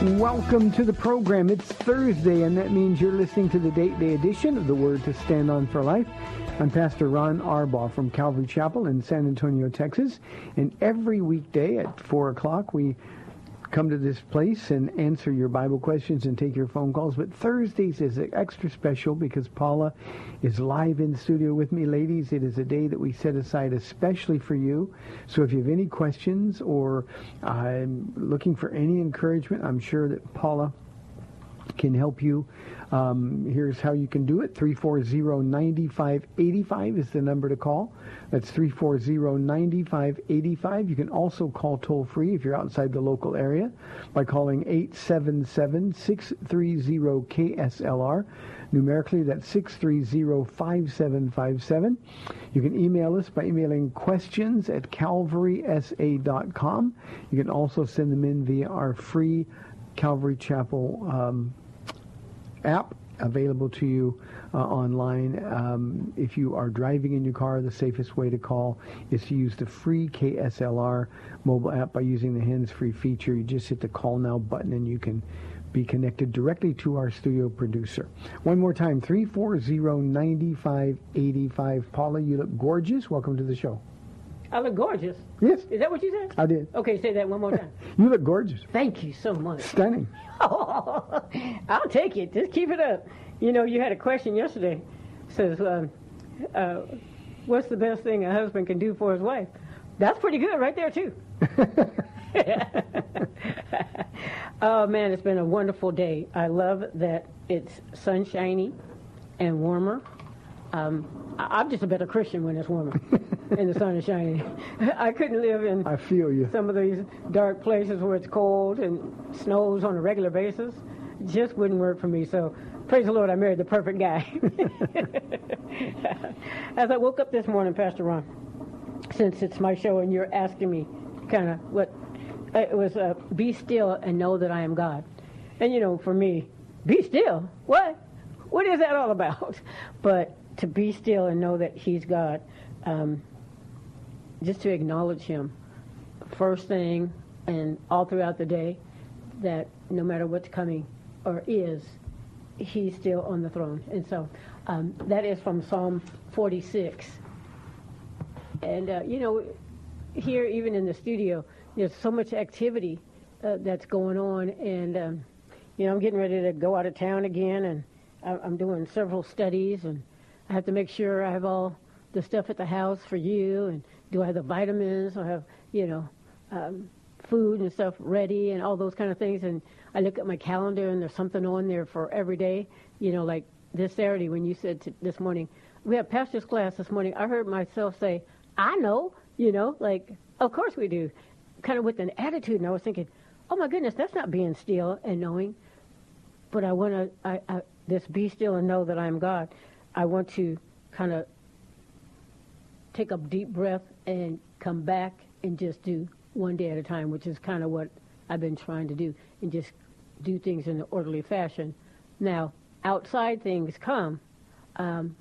Welcome to the program. It's Thursday, and that means you're listening to the date day edition of the Word to Stand On for Life. I'm Pastor Ron Arbaugh from Calvary Chapel in San Antonio, Texas. And every weekday at 4 o'clock, we come to this place and answer your Bible questions and take your phone calls. But Thursdays is extra special because Paula is live in studio with me. Ladies, it is a day that we set aside especially for you. So if you have any questions or I'm looking for any encouragement, I'm sure that Paula can help you. Um, here's how you can do it. 340-9585 is the number to call. That's 340-9585. You can also call toll free if you're outside the local area by calling 877-630-KSLR. Numerically, that's 630-5757. You can email us by emailing questions at calvarysa.com. You can also send them in via our free Calvary Chapel um, app available to you uh, online. Um, if you are driving in your car, the safest way to call is to use the free KSLR mobile app by using the hands-free feature. You just hit the call now button and you can be connected directly to our studio producer. One more time, 340-9585. Paula, you look gorgeous. Welcome to the show. I look gorgeous. Yes, Is that what you said? I did. Okay, say that one more time. You look gorgeous. Thank you so much. Stunning. I'll take it. Just keep it up. You know, you had a question yesterday. Says, um, uh, what's the best thing a husband can do for his wife? That's pretty good right there, too. oh, man, it's been a wonderful day. I love that it's sunshiny and warmer. Um, I'm just a better Christian when it's warmer and the sun is shining. I couldn't live in I feel you. some of these dark places where it's cold and snows on a regular basis just wouldn't work for me. So praise the Lord, I married the perfect guy. As I woke up this morning, Pastor Ron, since it's my show and you're asking me kind of what it was, uh, be still and know that I am God. And you know, for me, be still. What? What is that all about? But to be still and know that He's God, um, just to acknowledge Him first thing and all throughout the day that no matter what's coming or is, he's still on the throne. And so um, that is from Psalm 46. And, uh, you know, here, even in the studio, there's so much activity uh, that's going on. And, um, you know, I'm getting ready to go out of town again, and I'm doing several studies, and I have to make sure I have all the stuff at the house for you, and do I have the vitamins? I have, you know, um, food and stuff ready, and all those kind of things. And I look at my calendar, and there's something on there for every day. You know, like this Saturday when you said to, this morning, we have pastor's class this morning. I heard myself say, "I know," you know, like of course we do, kind of with an attitude. And I was thinking, "Oh my goodness, that's not being still and knowing." But I want to, I, I this be still and know that I am God. I want to kind of take a deep breath and come back and just do one day at a time, which is kind of what I've been trying to do, and just do things in an orderly fashion. Now, outside things come, um,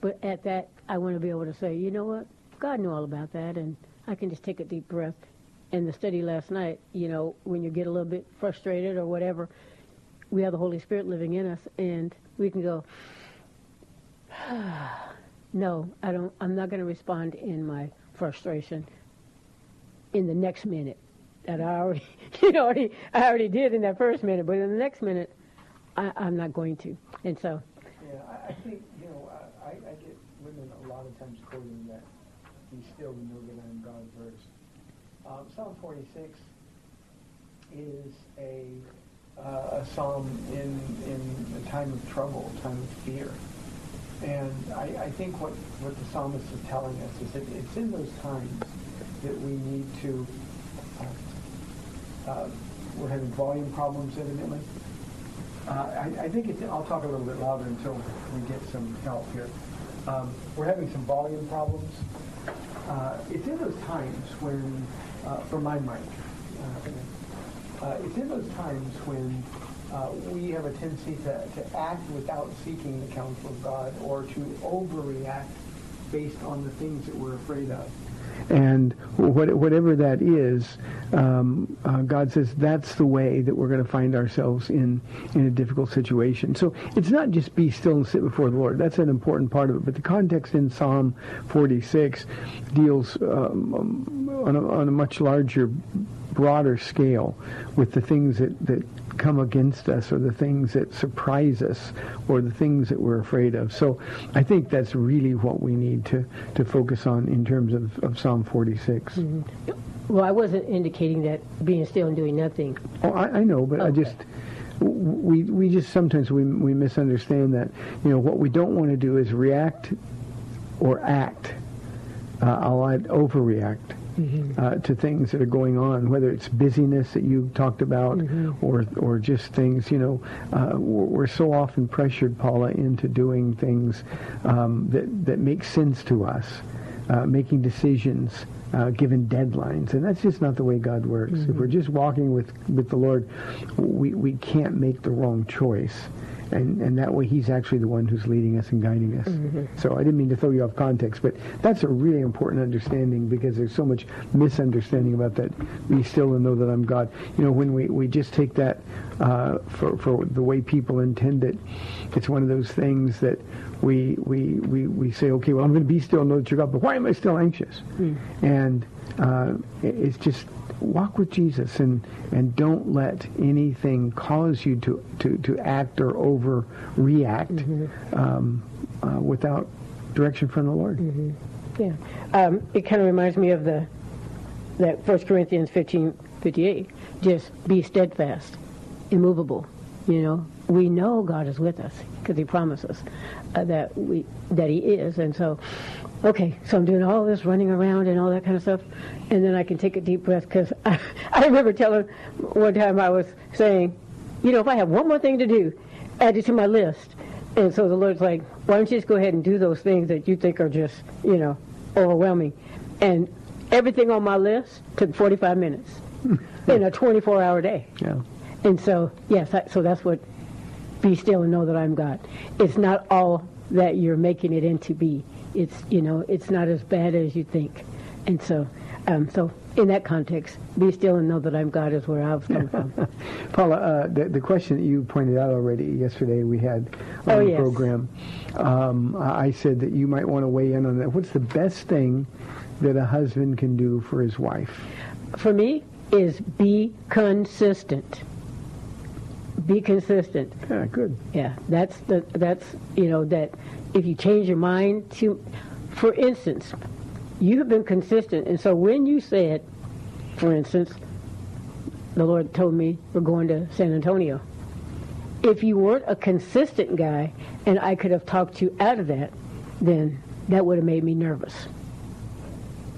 but at that, I want to be able to say, you know what? God knew all about that, and I can just take a deep breath. In the study last night, you know, when you get a little bit frustrated or whatever, we have the Holy Spirit living in us, and we can go, no, I don't. I'm not going to respond in my frustration in the next minute. That I already, you know, already, I already did in that first minute, but in the next minute, I, I'm not going to. And so, Yeah, I, think, you know, I, I I get women a lot of times quoting that, be still and know that I am God verse. Um, psalm 46 is a, uh, a psalm in, in a time of trouble, a time of fear. And I, I think what, what the psalmist is telling us is that it's in those times that we need to, uh, uh, we're having volume problems evidently. Uh, I, I think it's, I'll talk a little bit louder until we get some help here. Um, we're having some volume problems. Uh, it's in those times when, uh, for my mic, uh, it's in those times when uh, we have a tendency to, to act without seeking the counsel of God or to overreact based on the things that we're afraid of. And what, whatever that is, um, uh, God says that's the way that we're going to find ourselves in, in a difficult situation. So it's not just be still and sit before the Lord. That's an important part of it. But the context in Psalm 46 deals um, on, a, on a much larger, broader scale with the things that, that come against us or the things that surprise us or the things that we're afraid of. So I think that's really what we need to, to focus on in terms of, of Psalm 46. Mm-hmm. well, I wasn't indicating that being still and doing nothing. Oh, I, I know, but I just we we just sometimes we we misunderstand that. You know, what we don't want to do is react or act. Uh, I'll add overreact. Uh, to things that are going on, whether it's busyness that you talked about, or or just things, you know, uh, we're, so often pressured, Paula, into doing things um, that that make sense to us, uh, making decisions, uh, given deadlines, and that's just not the way God works. If we're just walking with with the Lord, we we can't make the wrong choice. And, and that way he's actually the one who's leading us and guiding us. So I didn't mean to throw you off context, but that's a really important understanding because there's so much misunderstanding about that. Be still and know that I'm God. You know, when we, we just take that uh, for, for the way people intend it, it's one of those things that we, we, we, we say, okay, well, I'm going to be still and know that you're God, but why am I still anxious? And uh, it- it's just walk with Jesus and, and don't let anything cause you to, to, to act or overreact um, uh, without direction from the Lord. Yeah. Um, it kind of reminds me of the that 1 Corinthians 15, 58. Just be steadfast, immovable. You know, we know God is with us because He promises uh, that we that He is, and so. Okay, so I'm doing all this running around and all that kind of stuff, and then I can take a deep breath because I, I remember telling one time I was saying, you know, if I have one more thing to do, add it to my list. And so the Lord's like, why don't you just go ahead and do those things that you think are just, you know, overwhelming. And everything on my list took 45 minutes in a 24-hour day. Yeah. And so, yes, I, so that's what be still and know that I'm God. It's not all that you're making it into be. It's, you know, it's not as bad as you think. And so, um, so in that context, be still and know that I'm God is where I was coming from. Paula, uh, the, the question that you pointed out already yesterday we had on Oh, the yes. program, um, I I said that you might want to weigh in on that. What's the best thing that a husband can do for his wife? For me, is be consistent. Be consistent. Yeah, good. Yeah, that's the that's you know that if you change your mind to, for instance, you have been consistent, and so when you said, for instance, the Lord told me we're going to San Antonio. If you weren't a consistent guy, and I could have talked you out of that, then that would have made me nervous.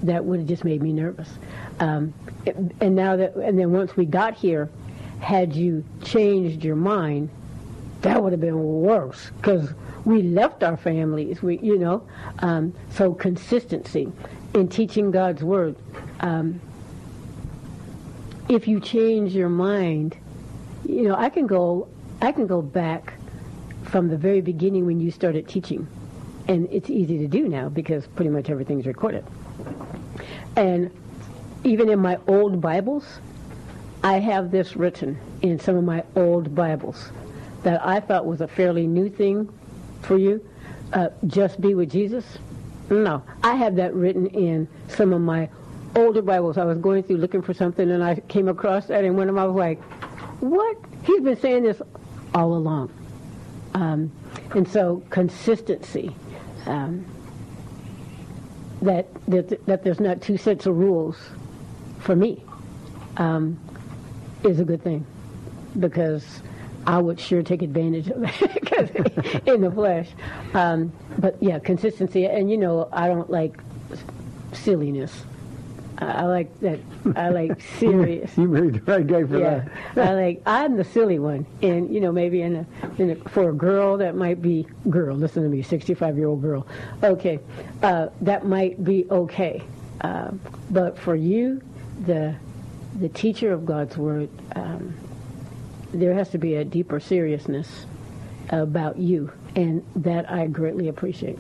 That would have just made me nervous. Um, and now that, and then once we got here, had you changed your mind, that would have been worse because we left our families. We, you know, um, so consistency in teaching God's word. Um, if you change your mind, you know, I can go, I can go back from the very beginning when you started teaching, and it's easy to do now because pretty much everything's recorded. And even in my old Bibles, I have this written in some of my old Bibles that I thought was a fairly new thing for you. Uh, just be with Jesus. No, I have that written in some of my older Bibles. I was going through looking for something and I came across that and one of them I was like, what? He's been saying this all along. Um, and so consistency, um, that, that, that there's not two sets of rules for me um, is a good thing because I would sure take advantage of it in the flesh. Um, but yeah, consistency. And you know, I don't like silliness. I I like that. I like serious. You married the right guy for Yeah, that. I like I'm the silly one, and you know maybe in a, in a for a girl that might be girl. Listen to me, 65 year old girl. Okay, uh, that might be okay, uh, but for you, the the teacher of God's word, um, there has to be a deeper seriousness about you, and that I greatly appreciate.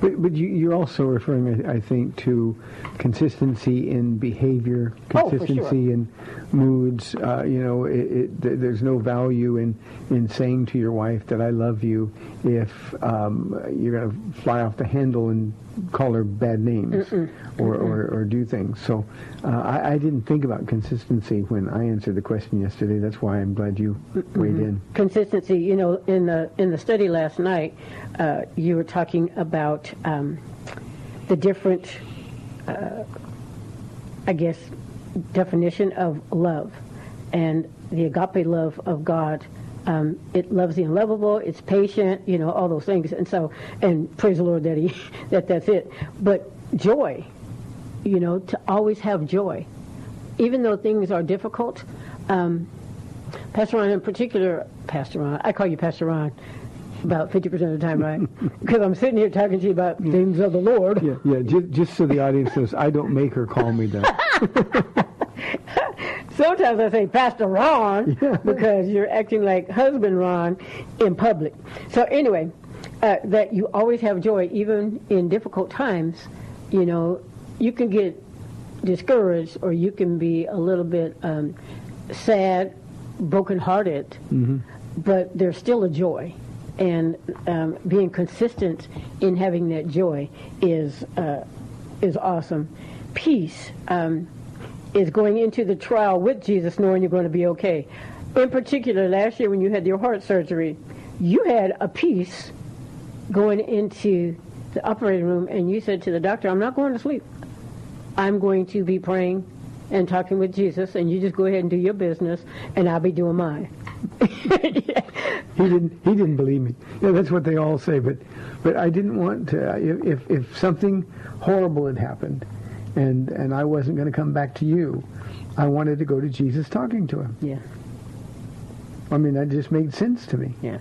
But, but you, you're also referring, I, I think, to consistency in behavior, Oh, consistency in moods. Uh, you know, it, it, th- there's no value in, in saying to your wife that I love you if um, you're going to fly off the handle and call her bad names or, or, or do things. So uh, I, I didn't think about consistency when I answered the question yesterday. That's why I'm glad you weighed in. consistency. You know, in the in the study last night, uh, you were talking about um, the different, uh, I guess, definition of love, and the agape love of God. Um, it loves the unlovable. It's patient. You know, all those things. And so, and praise the Lord that he that that's it. But joy, you know, to always have joy, even though things are difficult. Um, Pastor Ron in particular, Pastor Ron, I call you Pastor Ron about 50% of the time, right? Because I'm sitting here talking to you about things of the Lord. Yeah, yeah. Just, just so the audience knows, I don't make her call me that. Sometimes I say Pastor Ron because you're acting like husband Ron in public. So anyway, uh, that you always have joy even in difficult times. You know, you can get discouraged or you can be a little bit um, sad, brokenhearted, but there's still a joy. And um, being consistent in having that joy is uh, is awesome. Peace. Um, is going into the trial with Jesus knowing you're going to be okay. In particular, last year when you had your heart surgery, you had a peace going into the operating room and you said to the doctor, I'm not going to sleep. I'm going to be praying and talking with Jesus and you just go ahead and do your business and I'll be doing mine. He didn't. He didn't believe me. Yeah, that's what they all say. But, but I didn't want to. If if something horrible had happened, and and I wasn't going to come back to you, I wanted to go to Jesus, talking to him. Yeah, I mean, that just made sense to me. yeah.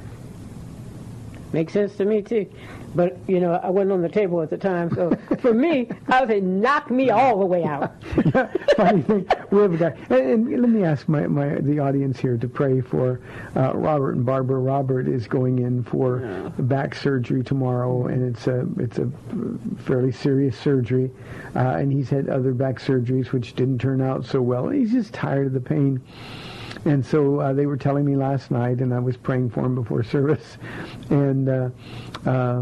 Makes sense to me too. But, you know, I wasn't on the table at the time, so for me, I would say, knock me all the way out. Funny thing, we have a guy. And, and let me ask my, my the audience here to pray for uh, Robert and Barbara. Robert is going in for back surgery tomorrow, and it's a it's a fairly serious surgery. Uh, and he's had other back surgeries which didn't turn out so well. He's just tired of the pain. And so uh, they were telling me last night, and I was praying for him before service. And uh, uh,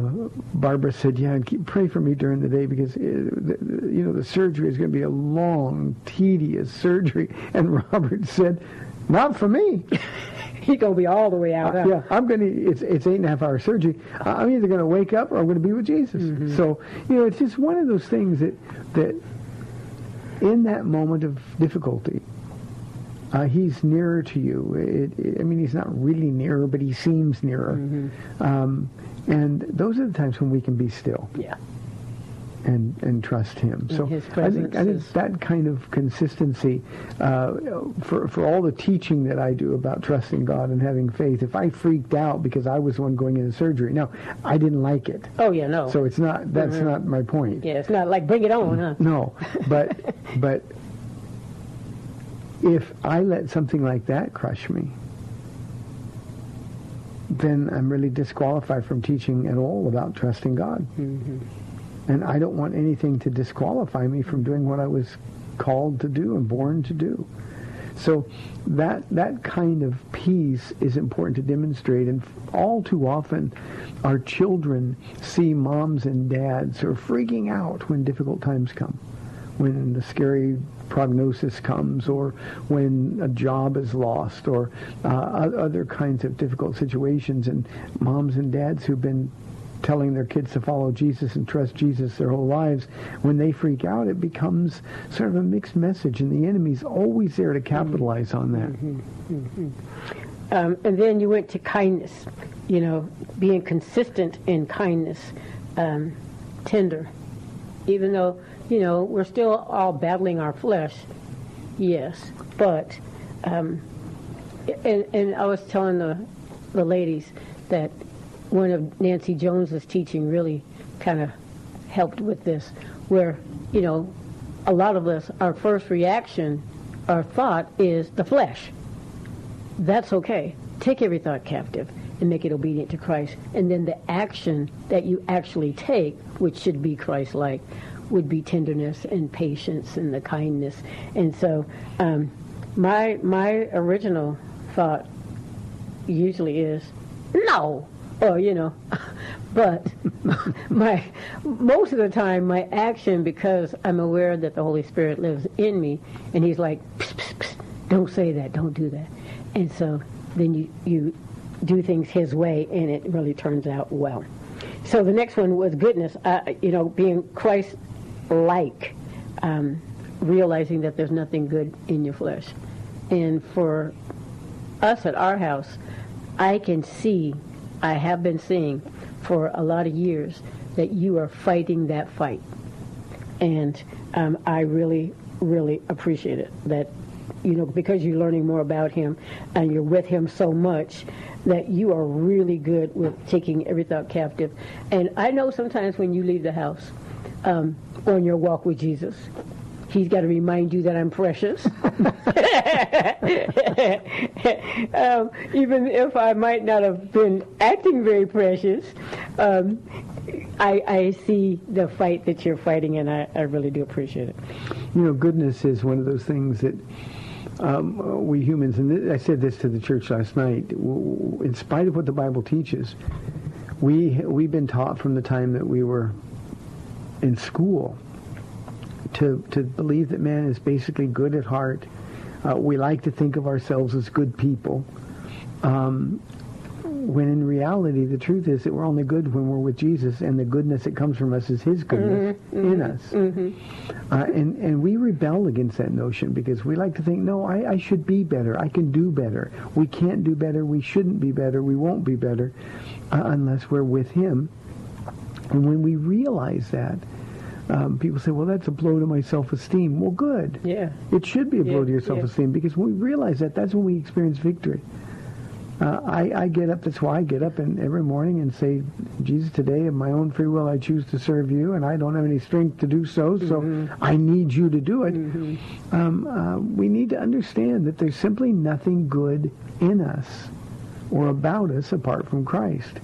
Barbara said, "Yeah, and keep pray for me during the day because uh, the, you know the surgery is going to be a long, tedious surgery." And Robert said, "Not for me. He gonna be all the way out. huh? yeah, I'm going to. It's it's eight and a half hour surgery. I- I'm either going to wake up or I'm going to be with Jesus." So you know, it's just one of those things that that in that moment of difficulty, uh, he's nearer to you. It, it, I mean, he's not really nearer, but he seems nearer. Um, and those are the times when we can be still Yeah. and, and trust him. so I think, I think that kind of consistency uh, for, for all the teaching that I do about trusting God and having faith, if I freaked out because I was the one going into surgery, no, I didn't like it. Oh, yeah, no. So it's not, that's not my point. yeah, it's not like bring it on, huh? No, but but if I let something like that crush me, then I'm really disqualified from teaching at all about trusting God. Mm-hmm. And I don't want anything to disqualify me from doing what I was called to do and born to do. So that that kind of peace is important to demonstrate, and all too often, our children see moms and dads who are freaking out when difficult times come, when the scary prognosis comes, or when a job is lost, or uh, other kinds of difficult situations, and moms and dads who've been telling their kids to follow Jesus and trust Jesus their whole lives, when they freak out, it becomes sort of a mixed message, and the enemy's always there to capitalize on that. Um, and then you went to kindness, you know, being consistent in kindness, um, tender. Even though, you know, we're still all battling our flesh, yes. But, um, and, and I was telling the, the ladies that one of Nancy Jones's teaching really kind of helped with this, where, you know, a lot of us, our first reaction, our thought is the flesh that's okay. Take every thought captive and make it obedient to Christ. And then the action that you actually take, which should be Christ-like, would be tenderness and patience and the kindness. And so, um, my my original thought usually is no, or you know, but my most of the time my action because I'm aware that the Holy Spirit lives in me, and He's like, psst, psst, psst, don't say that, don't do that, and so then you you do things His way, and it really turns out well. So the next one was goodness, you know, being Christ-like, um, realizing that there's nothing good in your flesh, and for us at our house, I can see, I have been seeing for a lot of years that you are fighting that fight. And um, I really, really appreciate it that, you know, because you're learning more about him and you're with him so much that you are really good with taking every thought captive. And I know sometimes when you leave the house um, on your walk with Jesus, He's got to remind you that I'm precious. um, even if I might not have been acting very precious, um, I, I see the fight that you're fighting, and I, I really do appreciate it. You know, goodness is one of those things that um, we humans, and I said this to the church last night, in spite of what the Bible teaches, we, we've been taught from the time that we were in school to, to believe that man is basically good at heart. Uh, we like to think of ourselves as good people. Um, when in reality, the truth is that we're only good when we're with Jesus, and the goodness that comes from us is His goodness in us. Uh, and, and we rebel against that notion because we like to think, no, I, I should be better. I can do better. We can't do better. We shouldn't be better. We won't be better uh, unless we're with Him. And when we realize that, um, people say, well, that's a blow to my self-esteem. Well, good. Yeah. It should be a blow Yeah, to your self-esteem because when we realize that, that's when we experience victory. Uh, I, I get up, that's why I get up and every morning and say, Jesus, today of my own free will I choose to serve you and I don't have any strength to do so, so Mm-hmm. I need you to do it. Um, uh, we need to understand that there's simply nothing good in us or about us apart from Christ.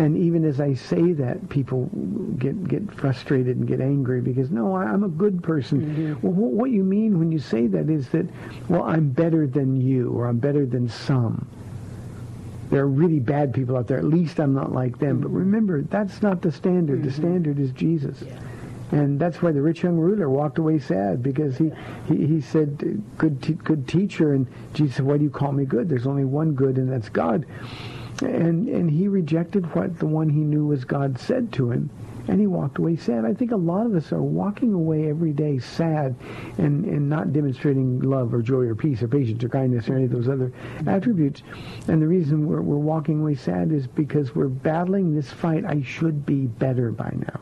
And even as I say that, people get get frustrated and get angry because no, I, I'm a good person. Mm-hmm. Well, wh- what you mean when you say that is that, well, I'm better than you, or I'm better than some. There are really bad people out there. At least I'm not like them. But mm-hmm. remember, that's not the standard. The mm-hmm. standard is Jesus. And that's why the rich young ruler walked away sad because he, he, he said, good, te- good teacher. And Jesus said, why do you call me good? There's only one good, and that's God. And, and he rejected what the one he knew was God said to him. And he walked away sad. I think a lot of us are walking away every day sad and, and not demonstrating love or joy or peace or patience or kindness or any of those other attributes. And the reason we're, we're walking away sad is because we're battling this fight. I should be better by now.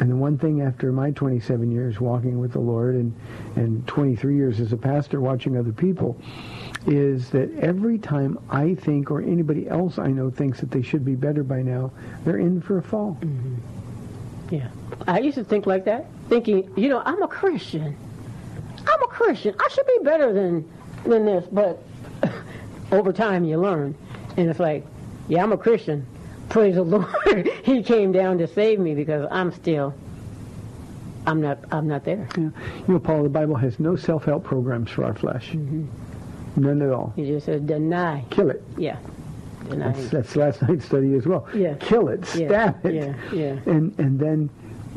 And the one thing after my 27 years walking with the Lord and, and 23 years as a pastor watching other people is that every time I think or anybody else I know thinks that they should be better by now, they're in for a fall. Yeah. I used to think like that, thinking, you know, I'm a Christian. I'm a Christian. I should be better than than this. But over time, you learn. And it's like, yeah, I'm a Christian. Praise the Lord. he came down to save me because I'm still, I'm not, I'm not there. Yeah. You know, Paul, the Bible has no self-help programs for our flesh. Mm-hmm. None at all. He just said, deny. Kill it. Yeah. Deny. That's, that's last night's study as well. Yeah. Kill it. Yeah, Stab it. yeah, yeah. And and then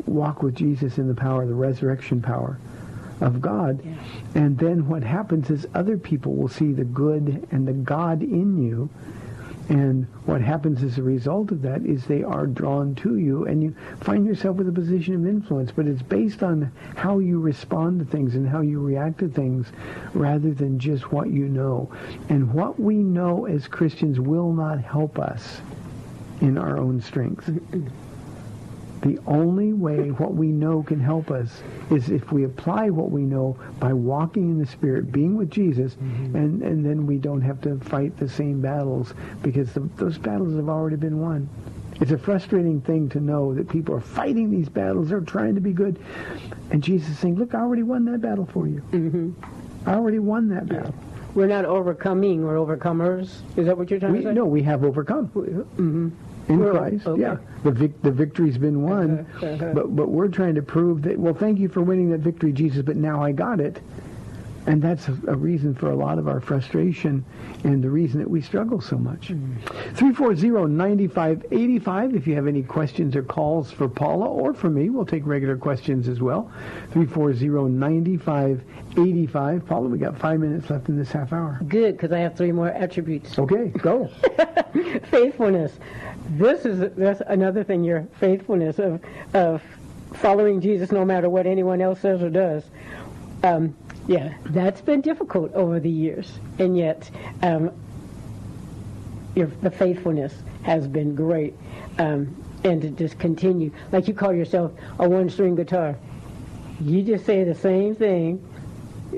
walk with Jesus in the power, the resurrection power of God. Yeah. And then what happens is other people will see the good and the God in you. And what happens as a result of that is they are drawn to you and you find yourself with a position of influence. But it's based on how you respond to things and how you react to things rather than just what you know. And what we know as Christians will not help us in our own strength. The only way what we know can help us is if we apply what we know by walking in the Spirit, being with Jesus, and, and then we don't have to fight the same battles because the, those battles have already been won. It's a frustrating thing to know that people are fighting these battles, they're trying to be good, and Jesus is saying, look, I already won that battle for you. Mm-hmm. I already won that battle. We're not overcoming, we're overcomers. Is that what you're trying We, to say? no, we have overcome. Mm-hmm. In We're- Christ. okay. Yeah, the vic- the victory's been won, Uh-huh, uh-huh. but but we're trying to prove that. Well, thank you for winning that victory, Jesus. But now I got it, and that's a, a reason for a lot of our frustration and the reason that we struggle so much. Three four zero ninety five eighty five. If you have any questions or calls for Paula or for me, we'll take regular questions as well. Three four zero ninety five eighty five. Paula, we got five minutes left in this half hour. Good, because I have three more attributes. Okay, go. faithfulness. This is that's another thing. Your faithfulness of of following Jesus, no matter what anyone else says or does. Um, yeah, that's been difficult over the years, and yet um, your, the faithfulness has been great. Um, and to just continue, like you call yourself a one-string guitar, you just say the same thing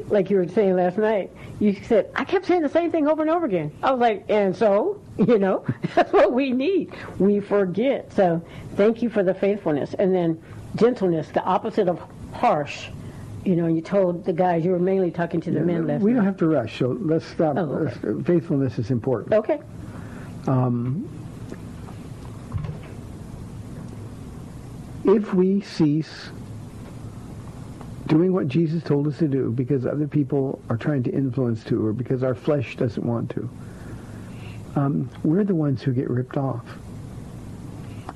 like you were saying last night, you said, I kept saying the same thing over and over again. I was like, and so, you know, that's what we need. We forget. So thank you for the faithfulness. And then gentleness, the opposite of harsh. You know, you told the guys, you were mainly talking to the men last we night. don't have to rush, so let's stop. Oh, okay. Faithfulness is important. Okay. If we cease doing what Jesus told us to do because other people are trying to influence to, or because our flesh doesn't want to, um, we're the ones who get ripped off.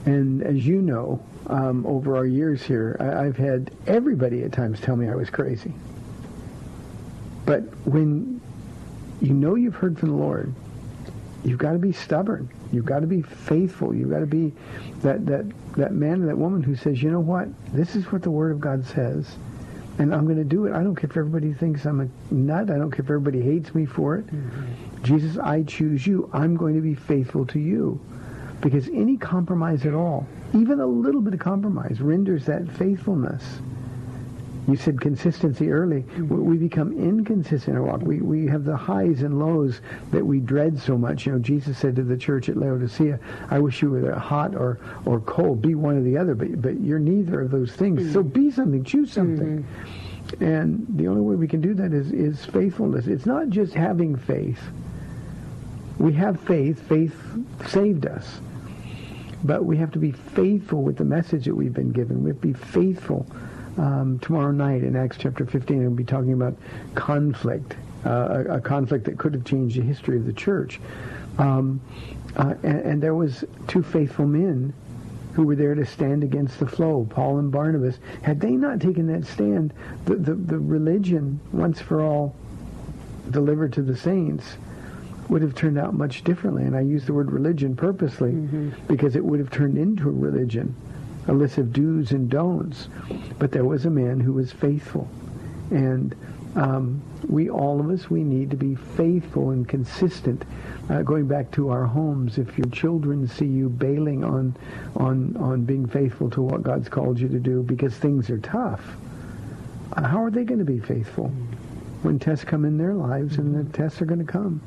And as you know, um, over our years here, I, I've had everybody at times tell me I was crazy. But when you know you've heard from the Lord, you've got to be stubborn. You've got to be faithful. You've got to be that, that, that man or that woman who says, you know what? This is what the Word of God says. And I'm going to do it. I don't care if everybody thinks I'm a nut. I don't care if everybody hates me for it. Jesus, I choose you. I'm going to be faithful to you. Because any compromise at all, even a little bit of compromise, renders that faithfulness. You said consistency early. We become inconsistent in our walk. We, we have the highs and lows that we dread so much. You know, Jesus said to the church at Laodicea, I wish you were hot or, or cold. Be one or the other, but, but you're neither of those things. So be something. Choose something. And the only way we can do that is, is faithfulness. It's not just having faith. We have faith. Faith saved us. But we have to be faithful with the message that we've been given. We have to be faithful. Um, tomorrow night in Acts chapter 15, we'll be talking about conflict, uh, a, a conflict that could have changed the history of the church. Um, uh, and, and there was two faithful men who were there to stand against the flow, Paul and Barnabas. Had they not taken that stand, the, the, the religion, once for all delivered to the saints, would have turned out much differently. And I use the word religion purposely because it would have turned into a religion, a list of do's and don'ts. But there was a man who was faithful. And um, we, all of us, we need to be faithful and consistent. Uh, going back to our homes, if your children see you bailing on, on, on being faithful to what God's called you to do because things are tough, how are they going to be faithful when tests come in their lives and the tests are going to come?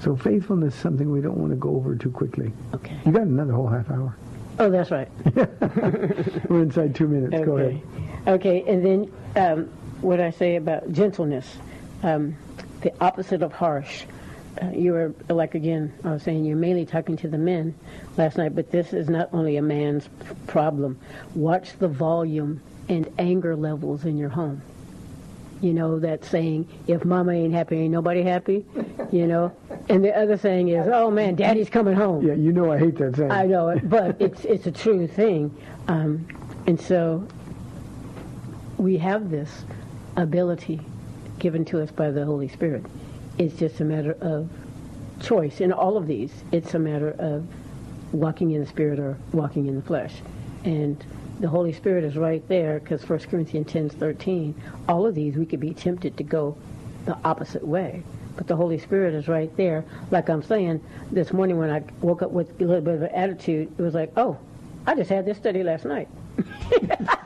So faithfulness is something we don't want to go over too quickly. Okay. You got another whole half hour. Oh, that's right. We're inside two minutes. Go ahead. Okay, and then um, what I say about gentleness, um, the opposite of harsh. uh, you were like again, I was saying you're mainly talking to the men last night, but this is not only a man's problem. Watch the volume and anger levels in your home. You know that saying, if mama ain't happy, ain't nobody happy. You know, and the other saying is, oh man, daddy's coming home. Yeah, you know I hate that saying. I know it, but it's it's a true thing, um, and so we have this ability given to us by the Holy Spirit. It's just a matter of choice. In all of these, it's a matter of walking in the Spirit or walking in the flesh, and the Holy Spirit is right there because 1 Corinthians 10, 13, all of these we could be tempted to go the opposite way. But the Holy Spirit is right there. Like I'm saying, this morning when I woke up with a little bit of an attitude, it was like, oh, I just had this study last night.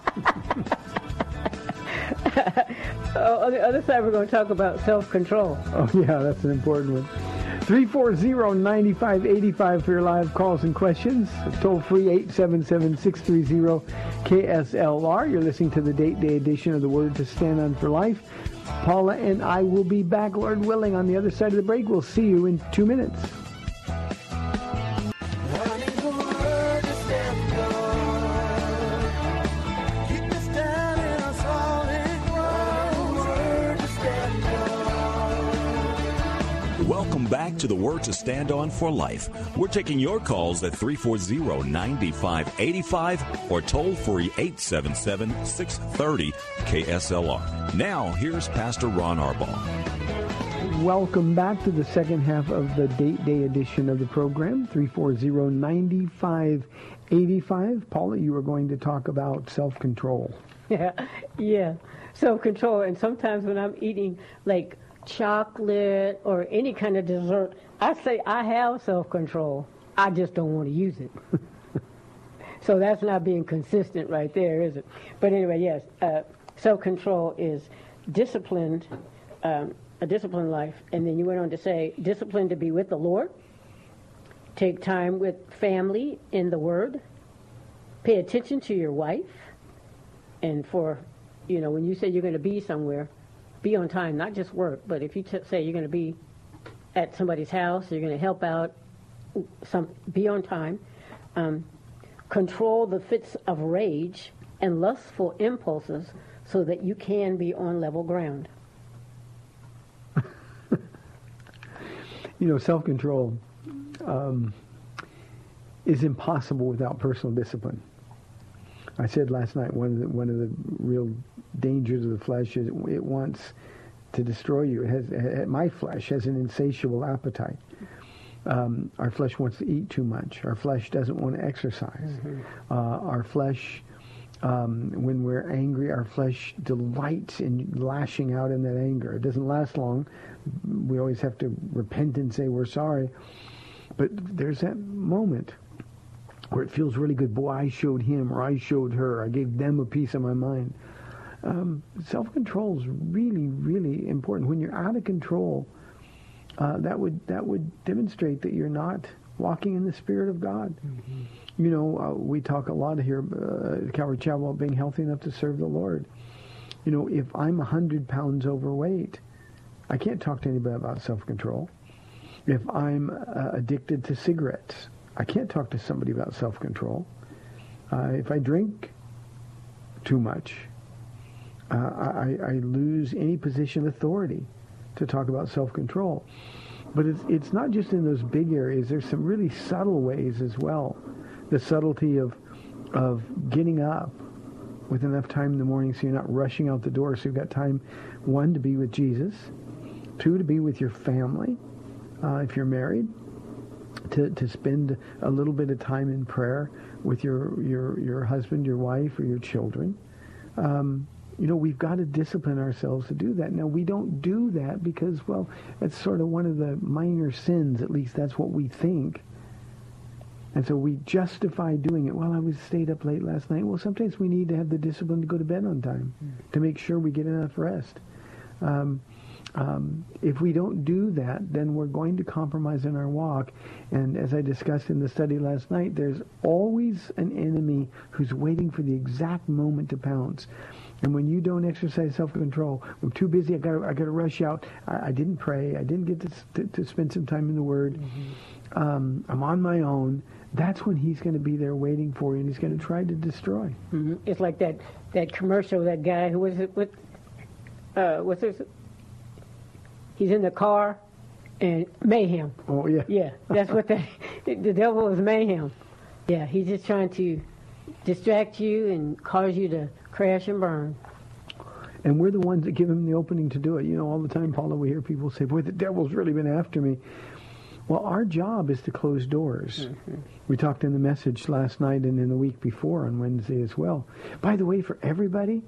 oh, on the other side, we're going to talk about self-control. Oh, yeah, that's an important one. 340-9585 for your live calls and questions. Toll free 877-630-KSLR. You're listening to the date day edition of the Word to Stand On for Life. Paula and I will be back, Lord willing, on the other side of the break. We'll see you in two minutes. To the Word to Stand On for Life. We're taking your calls at 340-9585 or toll free 877-630 KSLR. Now, here's Pastor Ron Arbaugh. Welcome back to the second half of the date day edition of the program, 340-9585. Paula, you were going to talk about self-control. Yeah, yeah. Self-control. And sometimes when I'm eating like chocolate or any kind of dessert, I say I have self-control. I just don't want to use it. so that's not being consistent right there, is it? But anyway, yes, uh, self-control is disciplined, um, a disciplined life. And then you went on to say disciplined to be with the Lord, take time with family in the Word, pay attention to your wife, and for, you know, when you say you're going to be somewhere, be on time, not just work, but if you t- say you're going to be at somebody's house, you're going to help out, some, be on time. Um, control the fits of rage and lustful impulses so that you can be on level ground. You know, self-control um, is impossible without personal discipline. I said last night one of the, one of the real dangers of the flesh is it wants to destroy you. It has eh, my flesh has an insatiable appetite. Um, our flesh wants to eat too much. Our flesh doesn't want to exercise. Uh, our flesh, um, when we're angry, our flesh delights in lashing out in that anger. It doesn't last long. We always have to repent and say we're sorry. But there's that moment where it feels really good. Boy, I showed him or I showed her. I gave them a piece of my mind. Um, self-control is really, really important. When you're out of control, uh, that would that would demonstrate that you're not walking in the Spirit of God. You know, uh, we talk a lot here uh, at Calvary Chapel about being healthy enough to serve the Lord. You know, if I'm 100 pounds overweight, I can't talk to anybody about self-control. If I'm uh, addicted to cigarettes, I can't talk to somebody about self-control. Uh, if I drink too much, uh, I, I lose any position of authority to talk about self-control. But it's, it's not just in those big areas. There's some really subtle ways as well. The subtlety of, of getting up with enough time in the morning so you're not rushing out the door. So you've got time, one, to be with Jesus, two, to be with your family, uh, if you're married, to, to spend a little bit of time in prayer with your, your, your husband, your wife, or your children. Um, you know, we've got to discipline ourselves to do that. Now, we don't do that because, well, it's sort of one of the minor sins. At least that's what we think. And so we justify doing it. Well, I was stayed up late last night. Well, sometimes we need to have the discipline to go to bed on time to make sure we get enough rest. Um, um, if we don't do that, then we're going to compromise in our walk. And as I discussed in the study last night, there's always an enemy who's waiting for the exact moment to pounce. And when you don't exercise self-control, I'm too busy. I got I got to rush out. I, I didn't pray. I didn't get to, to to spend some time in the Word. Um, I'm on my own. That's when he's going to be there waiting for you, and he's going to try to destroy. Mhm. It's like that that commercial. That guy who was it? What? Uh, what's this? He's in the car, and mayhem. Oh yeah. Yeah, that's what the the devil is mayhem. Yeah, he's just trying to distract you and cause you to crash and burn. And we're the ones that give him the opening to do it. You know, all the time, Paula, we hear people say, boy, the devil's really been after me. Well, our job is to close doors. Mm-hmm. We talked in the message last night and in the week before on Wednesday as well. By the way, for everybody,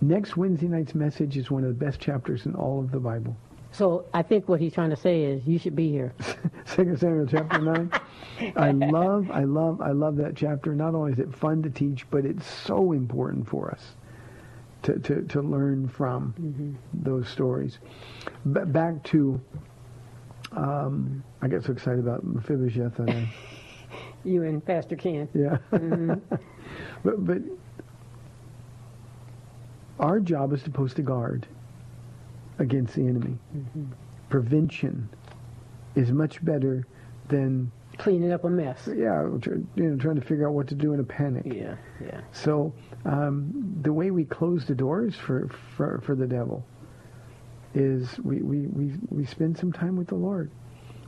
next Wednesday night's message is one of the best chapters in all of the Bible. So I think what he's trying to say is you should be here. Second Samuel chapter nine. I love, I love, I love that chapter. Not only is it fun to teach, but it's so important for us to to, to learn from those stories. B- back to, um, I get so excited about Mephibosheth. And I, You and Pastor Ken. yeah, but but our job is to post a guard against the enemy. Prevention is much better than Cleaning up a mess. yeah, you know, trying to figure out what to do in a panic. Yeah, yeah. So um, the way we close the doors for, for, for the devil is we, we, we, we spend some time with the Lord.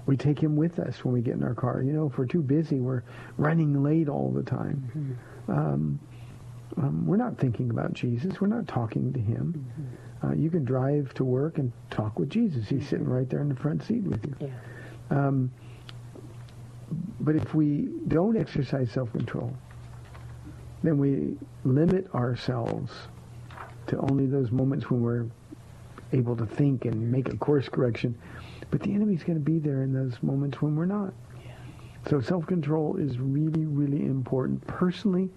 We take him with us when we get in our car. You know, if we're too busy, we're running late all the time. Um, um, we're not thinking about Jesus. We're not talking to him. Uh, you can drive to work and talk with Jesus. He's sitting right there in the front seat with you. Yeah. Um, but if we don't exercise self-control, then we limit ourselves to only those moments when we're able to think and make a course correction. But the enemy's going to be there in those moments when we're not. So self-control is really, really important. Personally,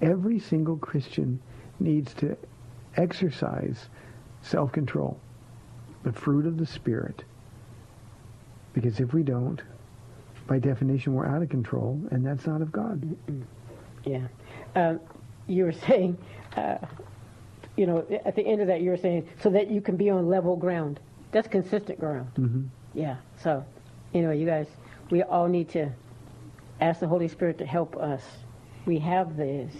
every single Christian needs to exercise self-control, the fruit of the Spirit. Because if we don't, by definition, we're out of control, and that's not of God. Yeah. Um, you were saying, uh, you know, at the end of that, you were saying, so that you can be on level ground. That's consistent ground. Mm-hmm. Yeah. So, anyway, you guys, we all need to ask the Holy Spirit to help us. We have this,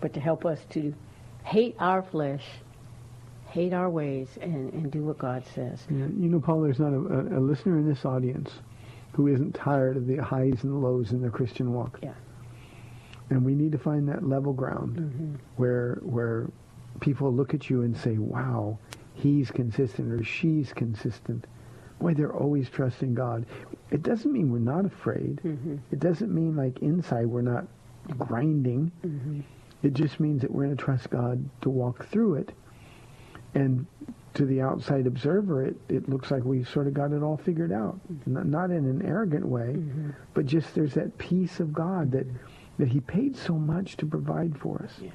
but to help us to hate our flesh, hate our ways, and, and do what God says. Yeah, you know, Paul, there's not a, a, listener in this audience who isn't tired of the highs and lows in the Christian walk. Yeah. And we need to find that level ground Mm-hmm. where where people look at you and say, "Wow, he's consistent or she's consistent." Boy, they're always trusting God. It doesn't mean we're not afraid. Mm-hmm. It doesn't mean like inside we're not grinding. Mm-hmm. It just means that we're going to trust God to walk through it. And to the outside observer, it, it looks like we've sort of got it all figured out. Not, not in an arrogant way, but just there's that peace of God that, that he paid so much to provide for us. Yeah.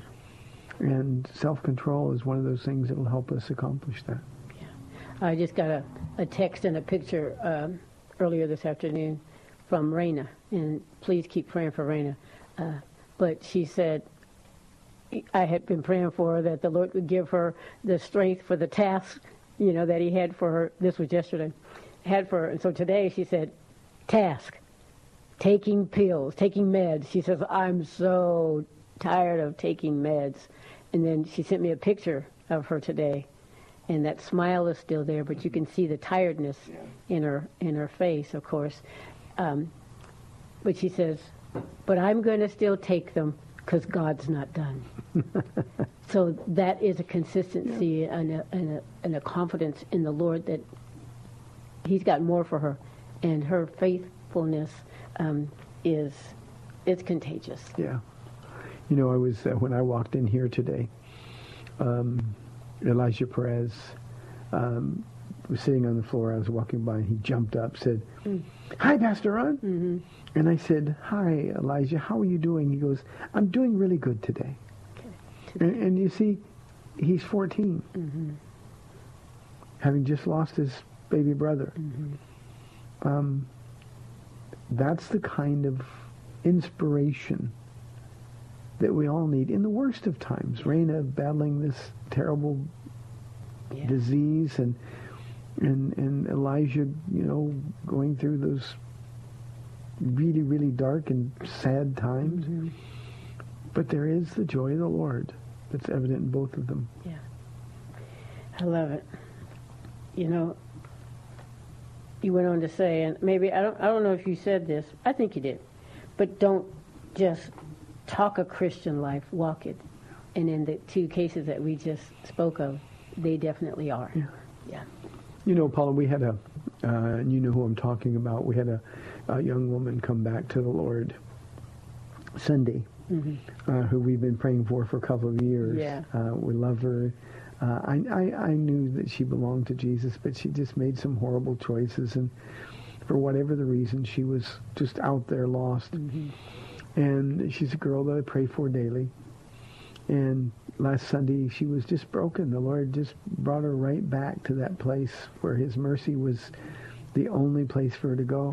And self-control is one of those things that will help us accomplish that. I just got a, a text and a picture um, earlier this afternoon from Raina, and please keep praying for Raina. Uh, but she said, I had been praying for her that the Lord would give her the strength for the task, you know, that He had for her. This was yesterday, had for her. And so today she said, task, taking pills, taking meds. She says, I'm so tired of taking meds. And then she sent me a picture of her today and that smile is still there, but you can see the tiredness in her in her face, of course. Um, but she says, "But I'm going to still take them because God's not done." so that is a consistency and, a, and, a, and a confidence in the Lord that He's got more for her, and her faithfulness um, is it's contagious. Yeah. You know, I was, uh, when I walked in here today, um, Elijah Perez um, was sitting on the floor. I was walking by, and he jumped up, said, "Hi, Pastor Ron." Mm-hmm. And I said, "Hi, Elijah. How are you doing?" He goes, "I'm doing really good today." And, and you see, he's 14, having just lost his baby brother. Um, that's the kind of inspiration that we all need in the worst of times. Raina battling this terrible Yeah. disease and and and Elijah, you know, going through those really, really dark and sad times. Mm-hmm. But there is the joy of the Lord that's evident in both of them. Yeah. I love it. You know, you went on to say, and maybe I don't I don't know if you said this. I think you did. But don't just talk a Christian life, walk it. And in the two cases that we just spoke of, they definitely are. Yeah. Yeah. You know, Paula, we had a, uh, and you know who I'm talking about. We had a, a young woman come back to the Lord Sunday, uh, who we've been praying for for a couple of years. Yeah. Uh, we love her. Uh, I, I, I knew that she belonged to Jesus, but she just made some horrible choices, and for whatever the reason, she was just out there lost. And she's a girl that I pray for daily. And last Sunday, she was just broken. The Lord just brought her right back to that place where His mercy was the only place for her to go.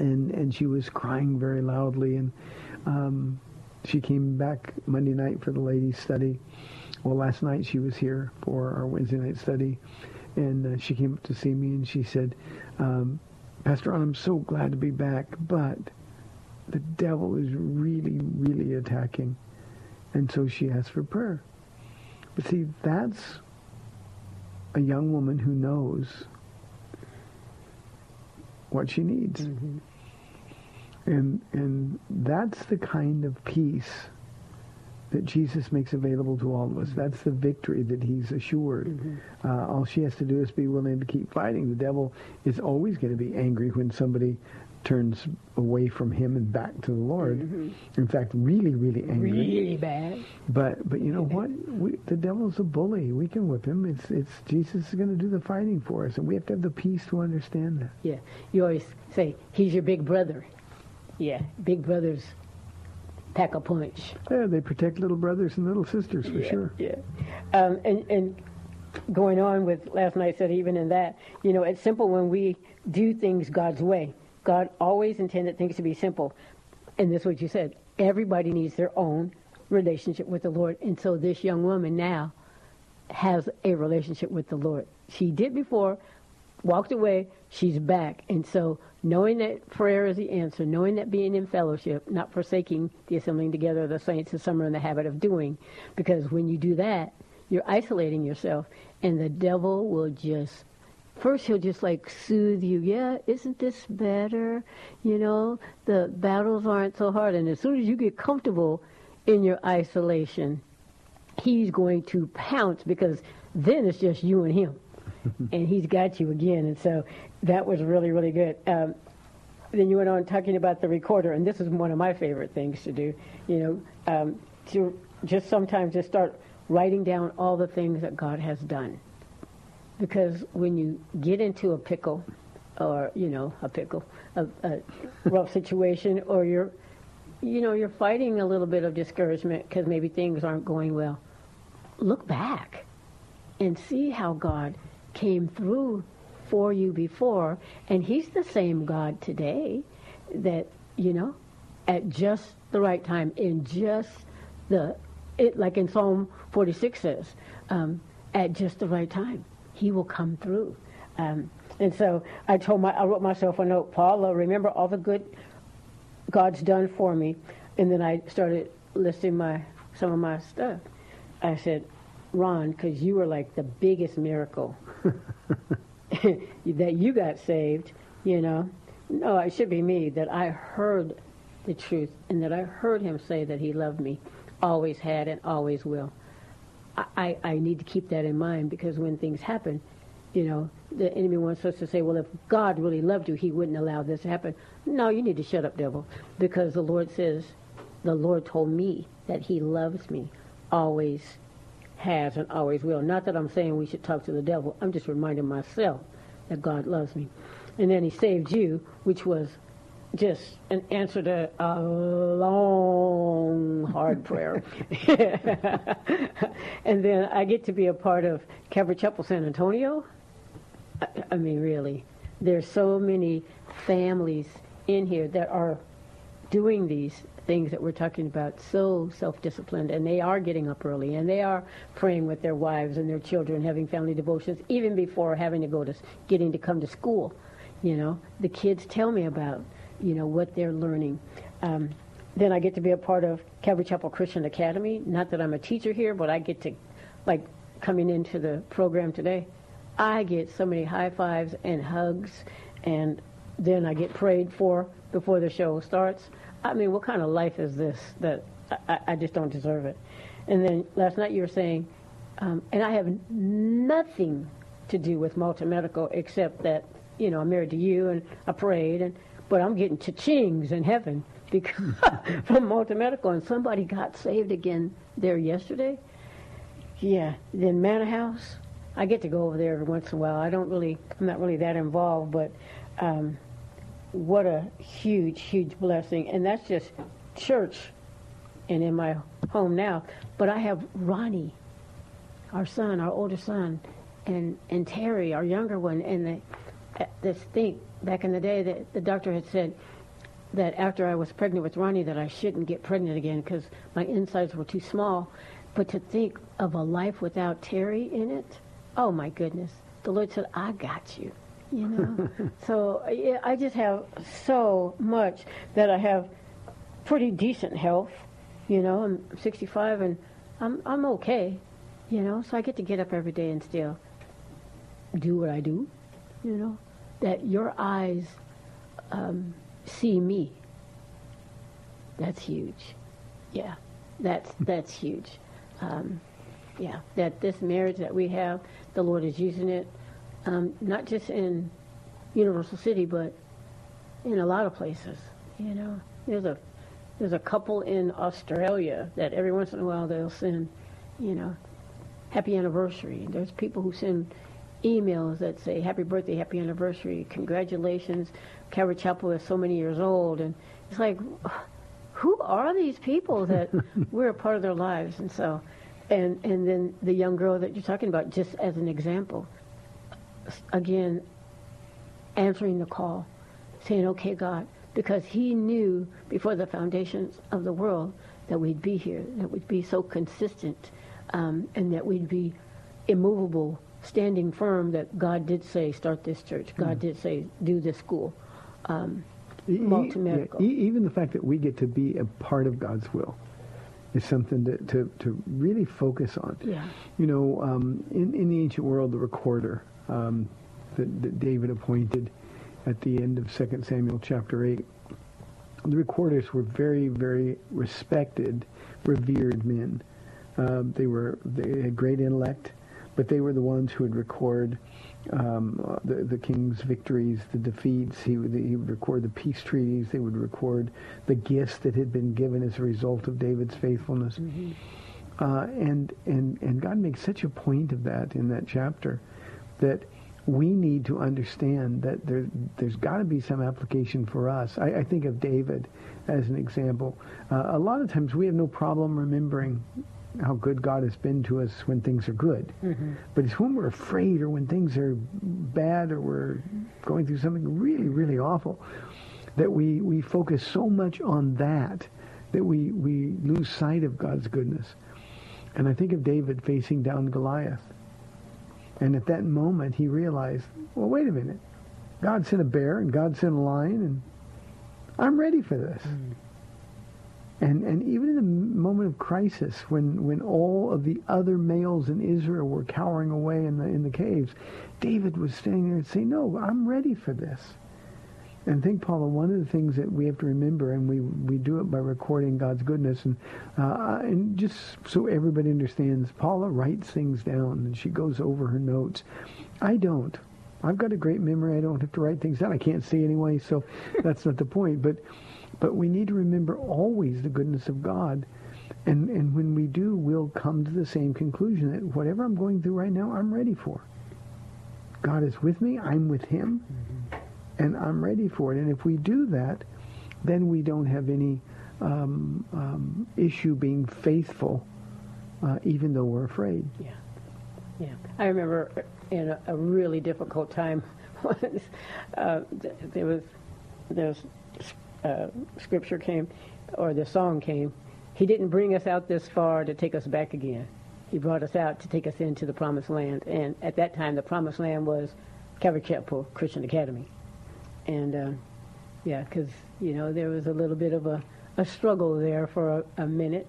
And and she was crying very loudly. And um, she came back Monday night for the ladies' study. Well, last night she was here for our Wednesday night study, and uh, she came up to see me and she said, um, "Pastor Ron, I'm so glad to be back, but the devil is really, really attacking." And so she asked for prayer. But see, that's a young woman who knows what she needs. Mm-hmm. And and that's the kind of peace that Jesus makes available to all of us. Mm-hmm. That's the victory that he's assured. Mm-hmm. Uh, all she has to do is be willing to keep fighting. The devil is always going to be angry when somebody turns away from him and back to the Lord. In fact, really, really angry. Really bad. But but you know what? We, the devil's a bully. We can whip him. It's it's Jesus is going to do the fighting for us, and we have to have the peace to understand that. Yeah. You always say, he's your big brother. Yeah. Big brothers pack a punch. Yeah, they protect little brothers and little sisters for yeah, sure. Yeah. Um, and, and going on with last night said even in that, you know, it's simple when we do things God's way. God always intended things to be simple. And this is what you said. Everybody needs their own relationship with the Lord. And so this young woman now has a relationship with the Lord. She did before, walked away, she's back. And so knowing that prayer is the answer, knowing that being in fellowship, not forsaking the assembling together of the saints as some are in the habit of doing, because when you do that, you're isolating yourself, and the devil will just first he'll just like soothe you. Yeah, isn't this better? You know, the battles aren't so hard. And as soon as you get comfortable in your isolation, he's going to pounce because then it's just you and him. and he's got you again. And so that was really, really good. Um, then you went on talking about the recorder, and this is one of my favorite things to do. You know, um, to just sometimes just start writing down all the things that God has done because when you get into a pickle or you know a pickle a, a rough situation or you're you know you're fighting a little bit of discouragement because maybe things aren't going well look back and see how god came through for you before. And he's the same god today that you know at just the right time in just the it like in psalm 46 says um, at just the right time he will come through. Um, and so I told my, I wrote myself a note, Paula, remember all the good God's done for me. And then I started listing my, some of my stuff. I said, Ron, because you were like the biggest miracle that you got saved, you know. No, it should be me that I heard the truth and that I heard him say that he loved me, always had and always will. I, I need to keep that in mind because when things happen, you know, the enemy wants us to say, well, if God really loved you, he wouldn't allow this to happen. No, you need to shut up, devil, because the Lord says, the Lord told me that he loves me, always has and always will. Not that I'm saying we should talk to the devil. I'm just reminding myself that God loves me. And then he saved you, which was just an answer to a long, hard prayer. and then I get to be a part of Calvary Chapel San Antonio. I, I mean, really, there's so many families in here that are doing these things that we're talking about so self-disciplined and they are getting up early and they are praying with their wives and their children having family devotions even before having to go to getting to come to school you know the kids tell me about you know what they're learning. Um, then i get to be a part of calvary chapel christian academy. Not that i'm a teacher here but i get to like coming into the program today. I get so many high fives and hugs and then i get prayed for before the show starts. I mean, what kind of life is this that I, I just don't deserve it? And then last night you were saying, um, and I have nothing to do with Malta Medical except that, you know, I'm married to you and I prayed, and but I'm getting cha-chings in heaven because from Malta Medical, and somebody got saved again there yesterday. Yeah, then Manor House. I get to go over there every once in a while. I don't really, I'm not really that involved, but um, what a huge, huge blessing. And that's just church and in my home now. But I have Ronnie, our son, our older son, and, and Terry, our younger one. And the, this thing back in the day that the doctor had said that after I was pregnant with Ronnie that I shouldn't get pregnant again because my insides were too small. But to think of a life without Terry in it, oh my goodness. The Lord said, I got you you know. so yeah, I just have so much that I have pretty decent health. You know, I'm 65 and I'm I'm okay. You know, so I get to get up every day and still do what I do. You know, that your eyes um, see me. That's huge. Yeah, that's that's huge. Um, yeah, that this marriage that we have, the Lord is using it um, not just in Universal City, but in a lot of places. You know, there's a there's a couple in Australia that every once in a while they'll send, you know, happy anniversary. There's people who send emails that say happy birthday, happy anniversary, congratulations, Calvary Chapel is so many years old, and it's like, who are these people that we're a part of their lives? And so, and and then the young girl that you're talking about, just as an example, again, answering the call, saying, okay, God, because he knew before the foundations of the world that we'd be here, that we'd be so consistent, um, and that we'd be immovable, standing firm that God did say, start this church. God mm. did say, do this school. Um, Malta Medical. Yeah, even the fact that we get to be a part of God's will is something to, to, to really focus on. Yeah. You know, um, in, in the ancient world, the recorder um, that, that, David appointed at the end of 2 Samuel chapter 8. The recorders were very, very respected, revered men. Um, they were they had great intellect, but they were the ones who would record um, the, the king's victories, the defeats. He would, he would record the peace treaties. They would record the gifts that had been given as a result of David's faithfulness. Mm-hmm. Uh, and, and, and God makes such a point of that in that chapter that we need to understand that there, there's got to be some application for us. I, I, think of David as an example. Uh, a lot of times we have no problem remembering how good God has been to us when things are good. Mm-hmm. But it's when we're afraid or when things are bad or we're going through something really, really awful that we, we focus so much on that that we, we lose sight of God's goodness. And I think of David facing down Goliath and at that moment, he realized, well, wait a minute. God sent a bear and God sent a lion, and I'm ready for this. Mm. And, and even in the moment of crisis, when, when all of the other males in Israel were cowering away in the, in the caves, David was standing there and saying, no, I'm ready for this. And I think, Paula, one of the things that we have to remember, and we, we do it by recording God's goodness, and, uh, and just so everybody understands, Paula writes things down, and she goes over her notes. I don't. I've got a great memory. I don't have to write things down. I can't see anyway, so that's not the point. But, but we need to remember always the goodness of God. And, and when we do, we'll come to the same conclusion that whatever I'm going through right now, I'm ready for. God is with me. I'm with him. Mm-hmm and I'm ready for it. And if we do that, then we don't have any um, um, issue being faithful, uh, even though we're afraid. Yeah, yeah. I remember in a, a really difficult time, uh, there was there's uh, scripture came, or the song came, He didn't bring us out this far to take us back again. He brought us out to take us into the promised land. And at that time, the promised land was Calvary Chapel Christian Academy. And uh, yeah, because you know there was a little bit of a, a struggle there for a, a minute,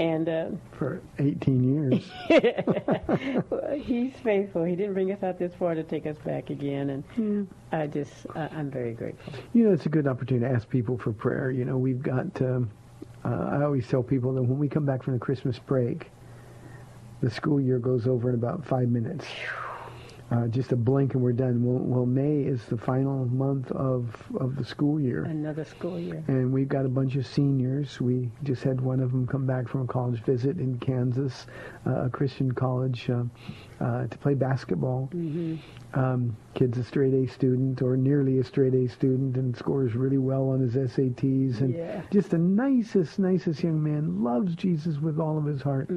and uh, For 18 years. he's faithful. He didn't bring us out this far to take us back again, and I just I, I'm very grateful. You know, it's a good opportunity to ask people for prayer. You know, we've got, um, uh, I always tell people that when we come back from the Christmas break, the school year goes over in about five minutes. Uh, just a blink and we're done. Well, well, May is the final month of, of the school year. Another school year. And we've got a bunch of seniors. We just had one of them come back from a college visit in Kansas, uh, a Christian college, uh, uh, to play basketball. Um, kid's a straight A student or nearly a straight A student and scores really well on his SATs. And Yeah. just the nicest, nicest young man. Loves Jesus with all of his heart.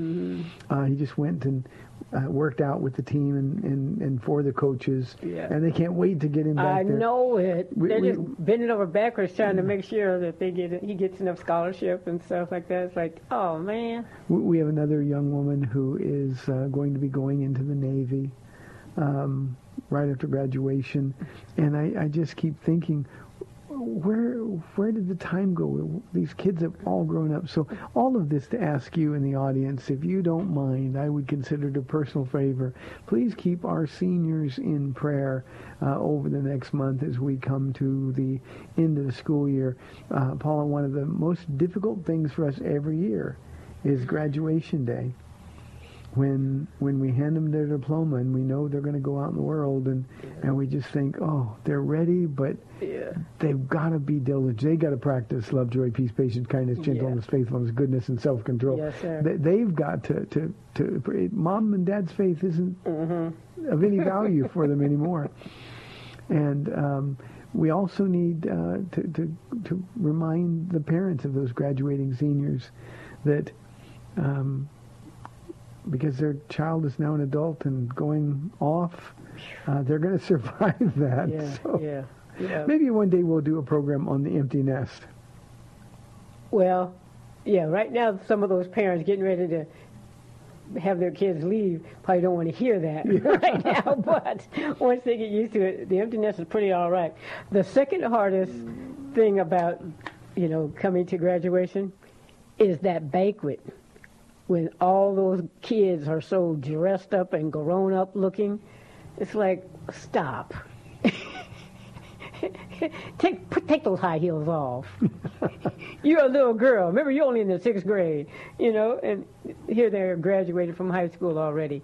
Uh, he just went and uh, worked out with the team and, and, and for the coaches. Yeah. And they can't wait to get him back I there. know it. We- They're we- just bending over backwards trying to make sure that they get he gets enough scholarship and stuff like that. It's like, oh man, We- We have another young woman who is uh, going to be going into the Navy um, right after graduation, and I, I just keep thinking, where where did the time go? These kids have all grown up. So all of this to ask you in the audience, if you don't mind, I would consider it a personal favor. Please keep our seniors in prayer uh, over the next month as we come to the end of the school year. Uh, Paula, one of the most difficult things for us every year is graduation day when when we hand them their diploma and we know they're going to go out in the world and and we just think oh they're ready but yeah, they've got to be diligent. They got to practice love joy peace patience kindness gentleness faithfulness goodness and self-control. Yes, sir. They, they've got to to to mom and dad's faith isn't of any value for them anymore. And um, we also need uh, to, to, to remind the parents of those graduating seniors that um, because their child is now an adult and going off, uh, they're going to survive that. yeah, So yeah, yeah. Maybe one day we'll do a program on the empty nest. Well, yeah. Right now, some of those parents getting ready to have their kids leave probably don't want to hear that right now. But once they get used to it, the emptiness is pretty all right. The second hardest thing about you know coming to graduation is that banquet when all those kids are so dressed up and grown up looking. It's like stop. take put, take those high heels off. you're a little girl. Remember, you're only in the sixth grade, you know, and here they're graduated from high school already.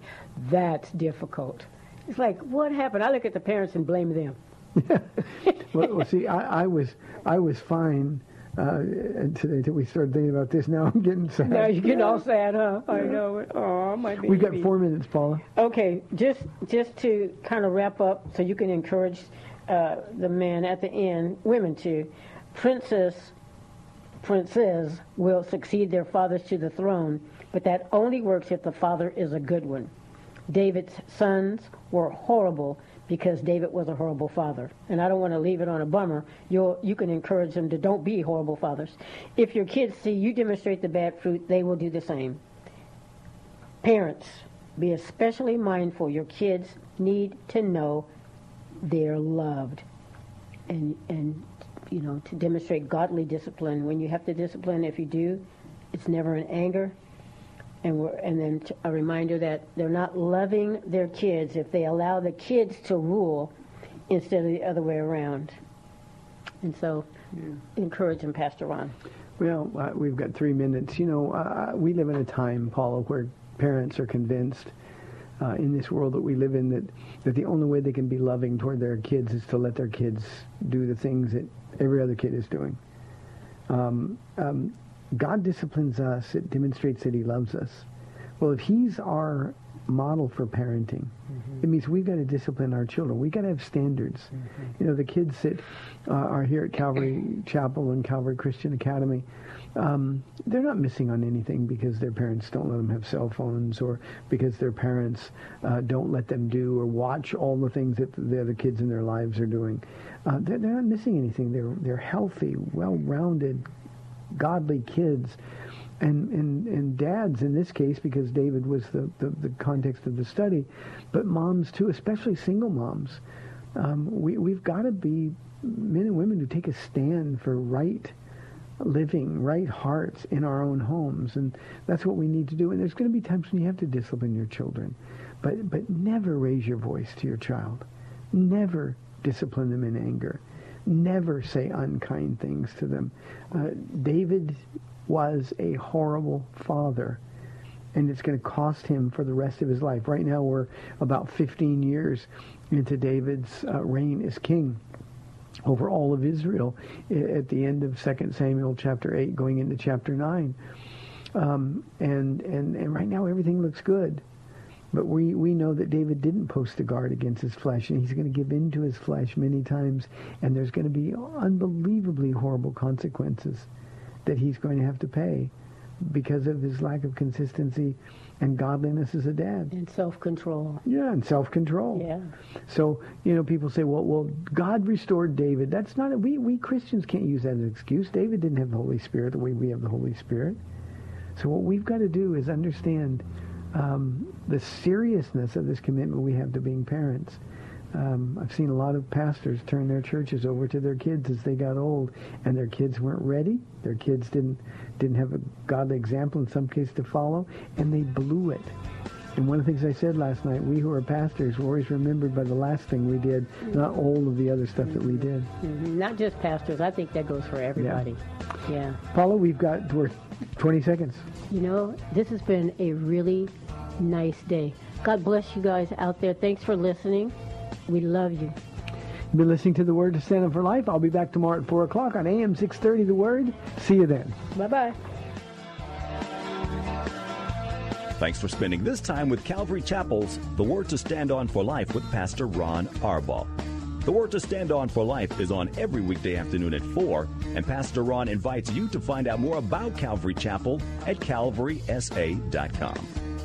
That's difficult. It's like, what happened? I look at the parents and blame them. well, see, I, I was I was fine uh, today until we started thinking about this. Now I'm getting sad. Now you're getting all sad, huh? I know it. Oh, my baby. We've got four minutes, Paula. Okay, just just to kind of wrap up, so you can encourage uh, the men at the end, women too. Princess, princes will succeed their fathers to the throne, but that only works if the father is a good one. David's sons were horrible because David was a horrible father. And I don't want to leave it on a bummer. You'll, you can encourage them to don't be horrible fathers. If your kids see you demonstrate the bad fruit, they will do the same. Parents, be especially mindful. Your kids need to know they're loved. And, and, you know, to demonstrate godly discipline. When you have to discipline, if you do, it's never in anger. And, we're, and then t- a reminder that they're not loving their kids if they allow the kids to rule instead of the other way around. And so, encourage them, Pastor Ron. Well, uh, we've got three minutes. You know, uh, we live in a time, Paula, where parents are convinced uh, in this world that we live in that, that the only way they can be loving toward their kids is to let their kids do the things that every other kid is doing. Um, um, God disciplines us. It demonstrates that he loves us. Well, if he's our model for parenting. It means we've got to discipline our children. We've got to have standards. You know, the kids that uh, are here at Calvary Chapel and Calvary Christian Academy, um, they're not missing on anything because their parents don't let them have cell phones or because their parents uh, don't let them do or watch all the things that the other kids in their lives are doing. Uh, they're, they're not missing anything. They're, they're healthy, well-rounded, godly kids and, and, and dads in this case, because David was the, the, the context of the study, but moms too, especially single moms. Um, we, we've got to be men and women who take a stand for right living, right hearts in our own homes. And that's what we need to do. And there's going to be times when you have to discipline your children. But, but never raise your voice to your child. Never discipline them in anger. Never say unkind things to them. Uh, David was a horrible father. And it's going to cost him for the rest of his life. Right now, we're about 15 years into David's uh, reign as king over all of Israel at the end of 2 Samuel chapter 8, going into chapter 9. Um, and, and, and right now, everything looks good. But we, we know that David didn't post a guard against his flesh, and he's going to give in to his flesh many times, and there's going to be unbelievably horrible consequences that he's going to have to pay because of his lack of consistency and godliness as a dad. And self-control. Yeah, and self-control. Yeah. So, you know, people say, well, well, God restored David. That's not, we, we Christians can't use that as an excuse. David didn't have the Holy Spirit the way we have the Holy Spirit. So what we've got to do is understand um, the seriousness of this commitment we have to being parents. Um, I've seen a lot of pastors turn their churches over to their kids as they got old, and their kids weren't ready. Their kids didn't didn't have a godly example in some case to follow, and they blew it. And one of the things I said last night, we who are pastors were always remembered by the last thing we did, not all of the other stuff that we did. Mhm. Not just pastors. I think that goes for everybody. Yeah. Paula, we've got we're 20 seconds. You know, this has been a really nice day. God bless you guys out there. Thanks for listening. We love you. You've been listening to The Word to Stand Up for Life. I'll be back tomorrow at 4 o'clock on AM 630 The Word. See you then. Bye-bye. Thanks for spending this time with Calvary Chapel's The Word to Stand On for Life with Pastor Ron Arbaugh. The Word to Stand On for Life is on every weekday afternoon at 4, and Pastor Ron invites you to find out more about Calvary Chapel at calvarysa.com.